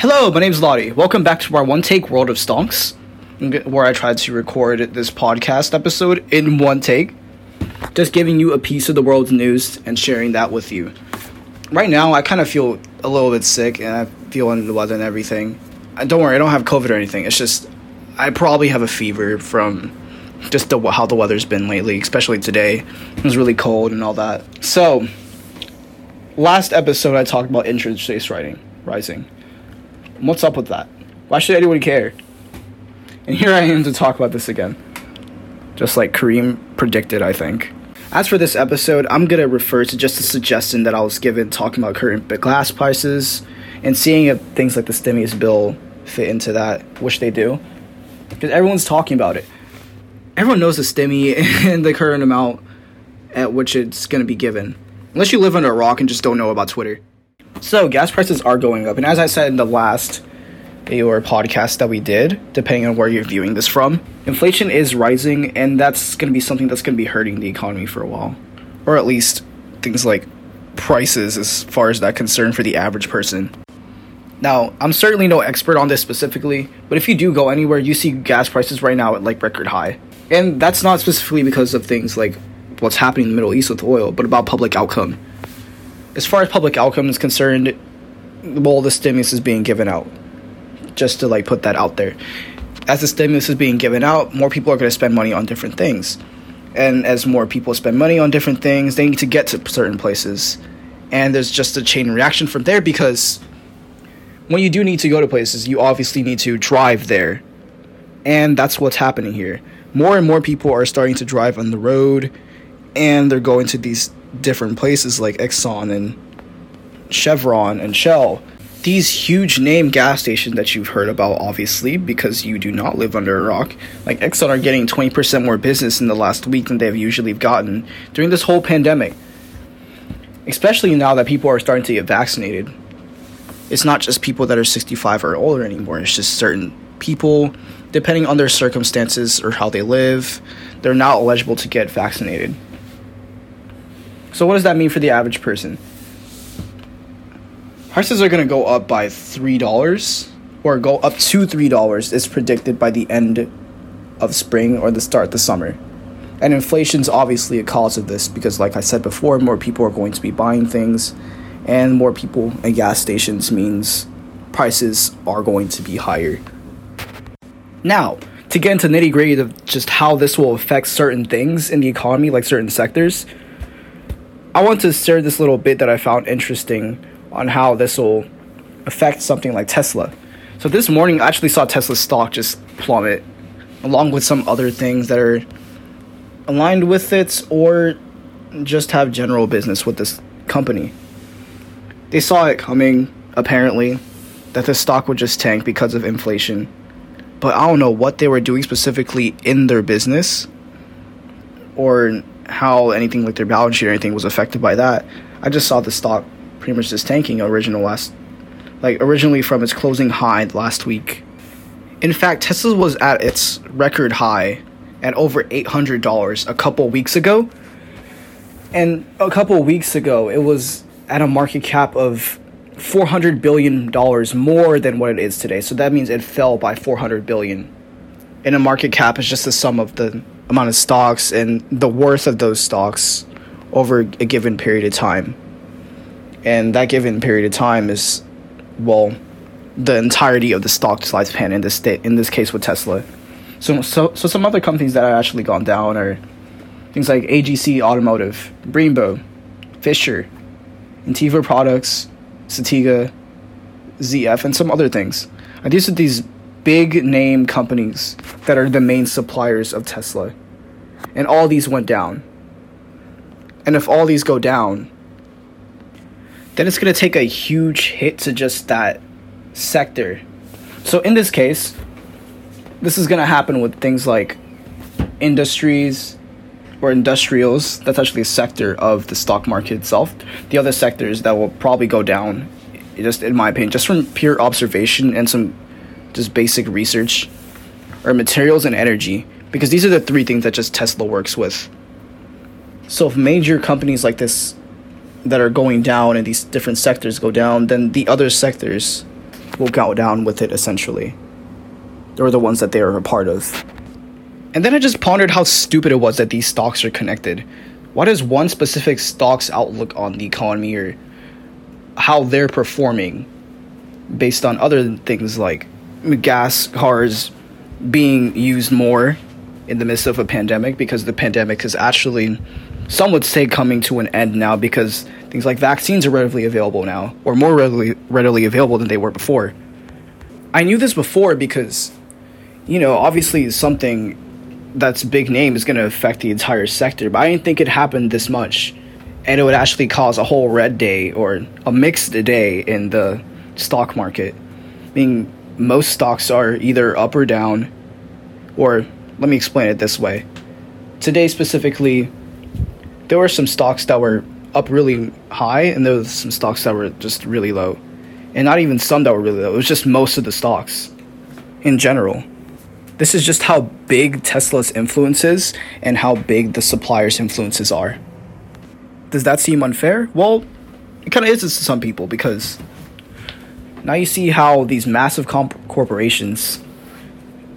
Hello, my name's Lottie. Welcome back to our one take World of Stonks, where I tried to record this podcast episode in one take. Just giving you a piece of the world's news and sharing that with you. Right now, I kind of feel a little bit sick and I feel under the weather and everything. And don't worry, I don't have COVID or anything. It's just I probably have a fever from just the, how the weather's been lately, especially today. It was really cold and all that. So, last episode I talked about interest rates rising. What's up with that? Why should anyone care? And here I am to talk about this again. Just like Kareem predicted, I think. As for this episode, I'm gonna refer to just a suggestion that I was given talking about current glass prices and seeing if things like the stimulus bill fit into that, which they do. Because everyone's talking about it. Everyone knows the stimmy and the current amount at which it's gonna be given. Unless you live under a rock and just don't know about Twitter. So gas prices are going up, and as I said in the last or podcast that we did, depending on where you're viewing this from, inflation is rising, and that's going to be something that's going to be hurting the economy for a while, or at least things like prices as far as that concern for the average person. Now, I'm certainly no expert on this specifically, but if you do go anywhere, you see gas prices right now at like record high. And that's not specifically because of things like what's happening in the Middle East with oil, but about public outcome as far as public outcome is concerned, well, the stimulus is being given out. Just to like put that out there. As the stimulus is being given out, more people are going to spend money on different things. And as more people spend money on different things, they need to get to certain places. And there's just a chain reaction from there because when you do need to go to places, you obviously need to drive there. And that's what's happening here. More and more people are starting to drive on the road and they're going to these different places like Exxon and Chevron and Shell. These huge name gas stations that you've heard about, obviously, because you do not live under a rock, like Exxon are getting 20% more business in the last week than they've usually gotten during this whole pandemic. Especially now that people are starting to get vaccinated. It's not just people that are 65 or older anymore, it's just certain people, depending on their circumstances or how they live, they're now eligible to get vaccinated. So what does that mean for the average person? Prices are going to go up by $3 or go up to $3 is predicted by the end of spring or the start of the summer. And inflation's obviously a cause of this because like I said before, more people are going to be buying things and more people at gas stations means prices are going to be higher. Now, to get into nitty gritty of just how this will affect certain things in the economy, like certain sectors, I want to share this little bit that I found interesting on how this will affect something like Tesla. So this morning, I actually saw Tesla's stock just plummet, along with some other things that are aligned with it or just have general business with this company. They saw it coming, apparently, that the stock would just tank because of inflation. But I don't know what they were doing specifically in their business or how anything like their balance sheet or anything was affected by that. I just saw the stock pretty much just tanking original last like originally from its closing high last week. In fact, Tesla was at its record high at over $800 a couple weeks ago. And a couple weeks ago, it was at a market cap of $400 billion more than what it is today. So that means it fell by 400 billion. And a market cap is just the sum of the amount of stocks and the worth of those stocks over a given period of time. And that given period of time is, well, the entirety of the stock's lifespan in this state, in this case with Tesla. So, so, so some other companies that have actually gone down are things like AGC Automotive, Brembo, Fisher, Inteva Products, Satiga, ZF, and some other things. And these are these big name companies that are the main suppliers of Tesla. And all these went down. And if all these go down, then it's going to take a huge hit to just that sector. So in this case, this is going to happen with things like industries or industrials. That's actually a sector of the stock market itself. The other sectors that will probably go down, just in my opinion, just from pure observation and some just basic research, are materials and energy because these are the three things that just Tesla works with. So if major companies like this that are going down and these different sectors go down, then the other sectors will go down with it essentially. Or the ones that they are a part of. And then I just pondered how stupid it was that these stocks are connected. Why does one specific stock's outlook on the economy or how they're performing based on other things like gas cars being used more in the midst of a pandemic because the pandemic is actually some would say coming to an end now because things like vaccines are readily available now or more readily readily available than they were before. I knew this before because you know, obviously something that's big name is going to affect the entire sector, but I didn't think it happened this much. And it would actually cause a whole red day or a mixed day in the stock market. I mean, most stocks are either up or down, or let me explain it this way. Today, specifically, there were some stocks that were up really high, and there were some stocks that were just really low. And not even some that were really low, it was just most of the stocks in general. This is just how big Tesla's influence is and how big the suppliers' influences are. Does that seem unfair? Well, it kind of is to some people because now you see how these massive comp- corporations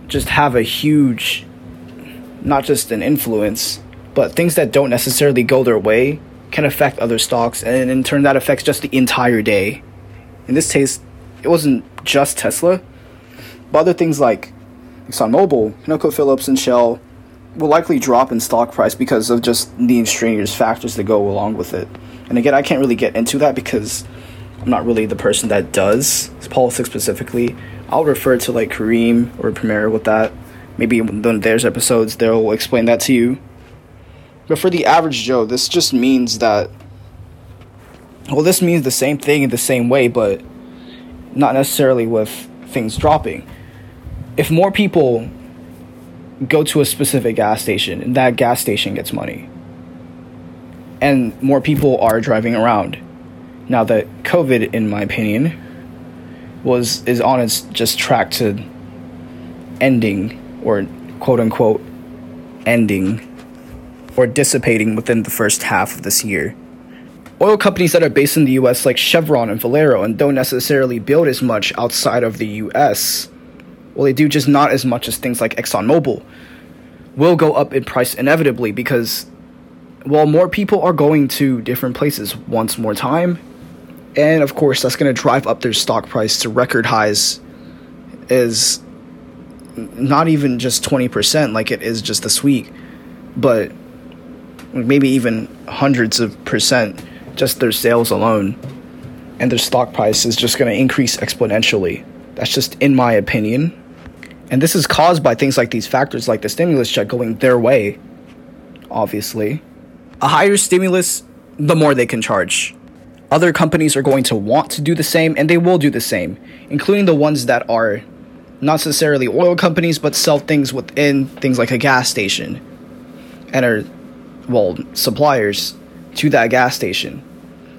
just have a huge, not just an influence, but things that don't necessarily go their way can affect other stocks, and in turn, that affects just the entire day. In this case, it wasn't just Tesla, but other things like ExxonMobil, ConocoPhillips, and Shell will likely drop in stock price because of just the extraneous factors that go along with it. And again, I can't really get into that because I'm not really the person that does politics specifically. I'll refer to like Kareem or Premier with that. Maybe when there's episodes, they'll explain that to you. But for the average Joe, this just means that. Well, this means the same thing in the same way, but not necessarily with things dropping if more people go to a specific gas station and that gas station gets money and more people are driving around now that covid in my opinion was is on its just track to ending or quote unquote ending or dissipating within the first half of this year oil companies that are based in the US like Chevron and Valero and don't necessarily build as much outside of the US well, they do just not as much as things like ExxonMobil, will go up in price inevitably because, well, more people are going to different places once more time. And of course, that's going to drive up their stock price to record highs, is not even just 20% like it is just this week, but maybe even hundreds of percent just their sales alone. And their stock price is just going to increase exponentially. That's just in my opinion. And this is caused by things like these factors, like the stimulus check going their way, obviously. A higher stimulus, the more they can charge. Other companies are going to want to do the same, and they will do the same, including the ones that are not necessarily oil companies, but sell things within things like a gas station and are, well, suppliers to that gas station.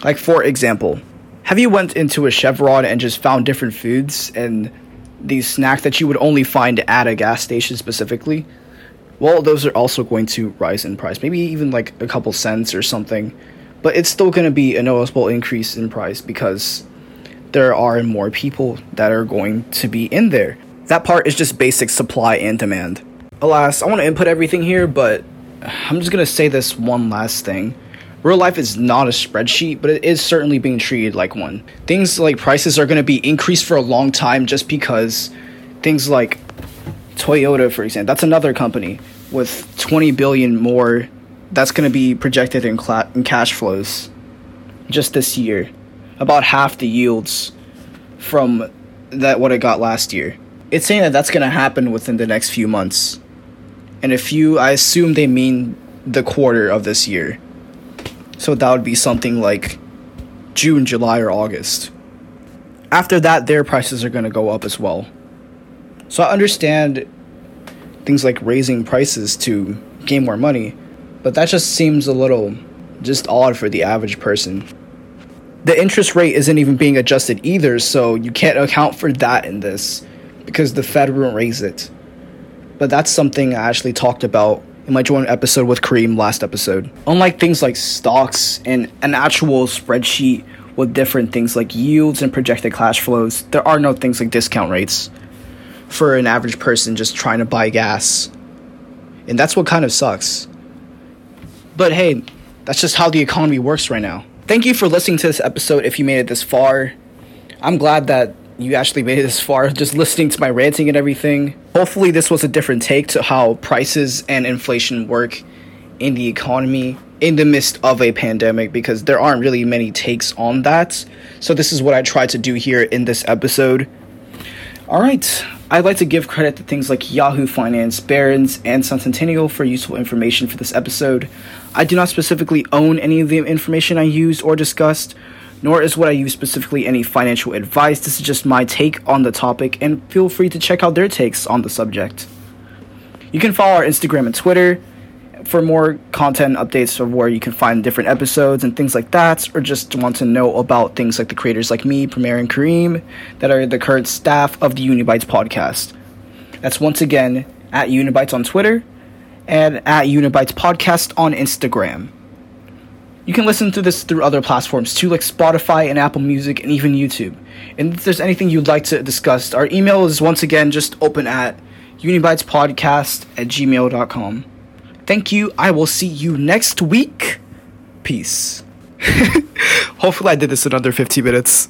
Like, for example, have you went into a Chevron and just found different foods and these snacks that you would only find at a gas station specifically, well, those are also going to rise in price. Maybe even like a couple cents or something. But it's still going to be a noticeable increase in price because there are more people that are going to be in there. That part is just basic supply and demand. Alas, I want to input everything here, but I'm just going to say this one last thing. Real life is not a spreadsheet, but it is certainly being treated like one. Things like prices are going to be increased for a long time just because things like Toyota, for example, that's another company with 20 billion more that's going to be projected in, cla- in cash flows just this year. About half the yields from that what it got last year. It's saying that that's going to happen within the next few months. And if you I assume they mean the quarter of this year. So that would be something like June, July, or August. After that, their prices are going to go up as well. So I understand things like raising prices to gain more money, but that just seems a little just odd for the average person. The interest rate isn't even being adjusted either, so you can't account for that in this because the Fed won't raise it. But that's something I actually talked about in my joint episode with Kareem last episode. Unlike things like stocks and an actual spreadsheet with different things like yields and projected cash flows. There are no things like discount rates for an average person just trying to buy gas. And that's what kind of sucks. But hey, that's just how the economy works right now. Thank you for listening to this episode if you made it this far. I'm glad that you actually made it this far just listening to my ranting and everything. Hopefully, this was a different take to how prices and inflation work in the economy in the midst of a pandemic because there aren't really many takes on that. So, this is what I tried to do here in this episode. All right, I'd like to give credit to things like Yahoo Finance, Barron's, and Sun Sentinel for useful information for this episode. I do not specifically own any of the information I used or discussed, nor is what I use specifically any financial advice. This is just my take on the topic, and feel free to check out their takes on the subject. You can follow our Instagram and Twitter for more content updates of where you can find different episodes and things like that, or just want to know about things like the creators like me, Premier and Kareem, that are the current staff of the Unibytes podcast. That's once again at Unibytes on Twitter and at Unibytes podcast on Instagram. You can listen to this through other platforms too, like Spotify and Apple Music and even YouTube. And if there's anything you'd like to discuss, our email is once again just open at unibytespodcast at gmail.com. Thank you. I will see you next week. Peace. Hopefully, I did this in under 15 minutes.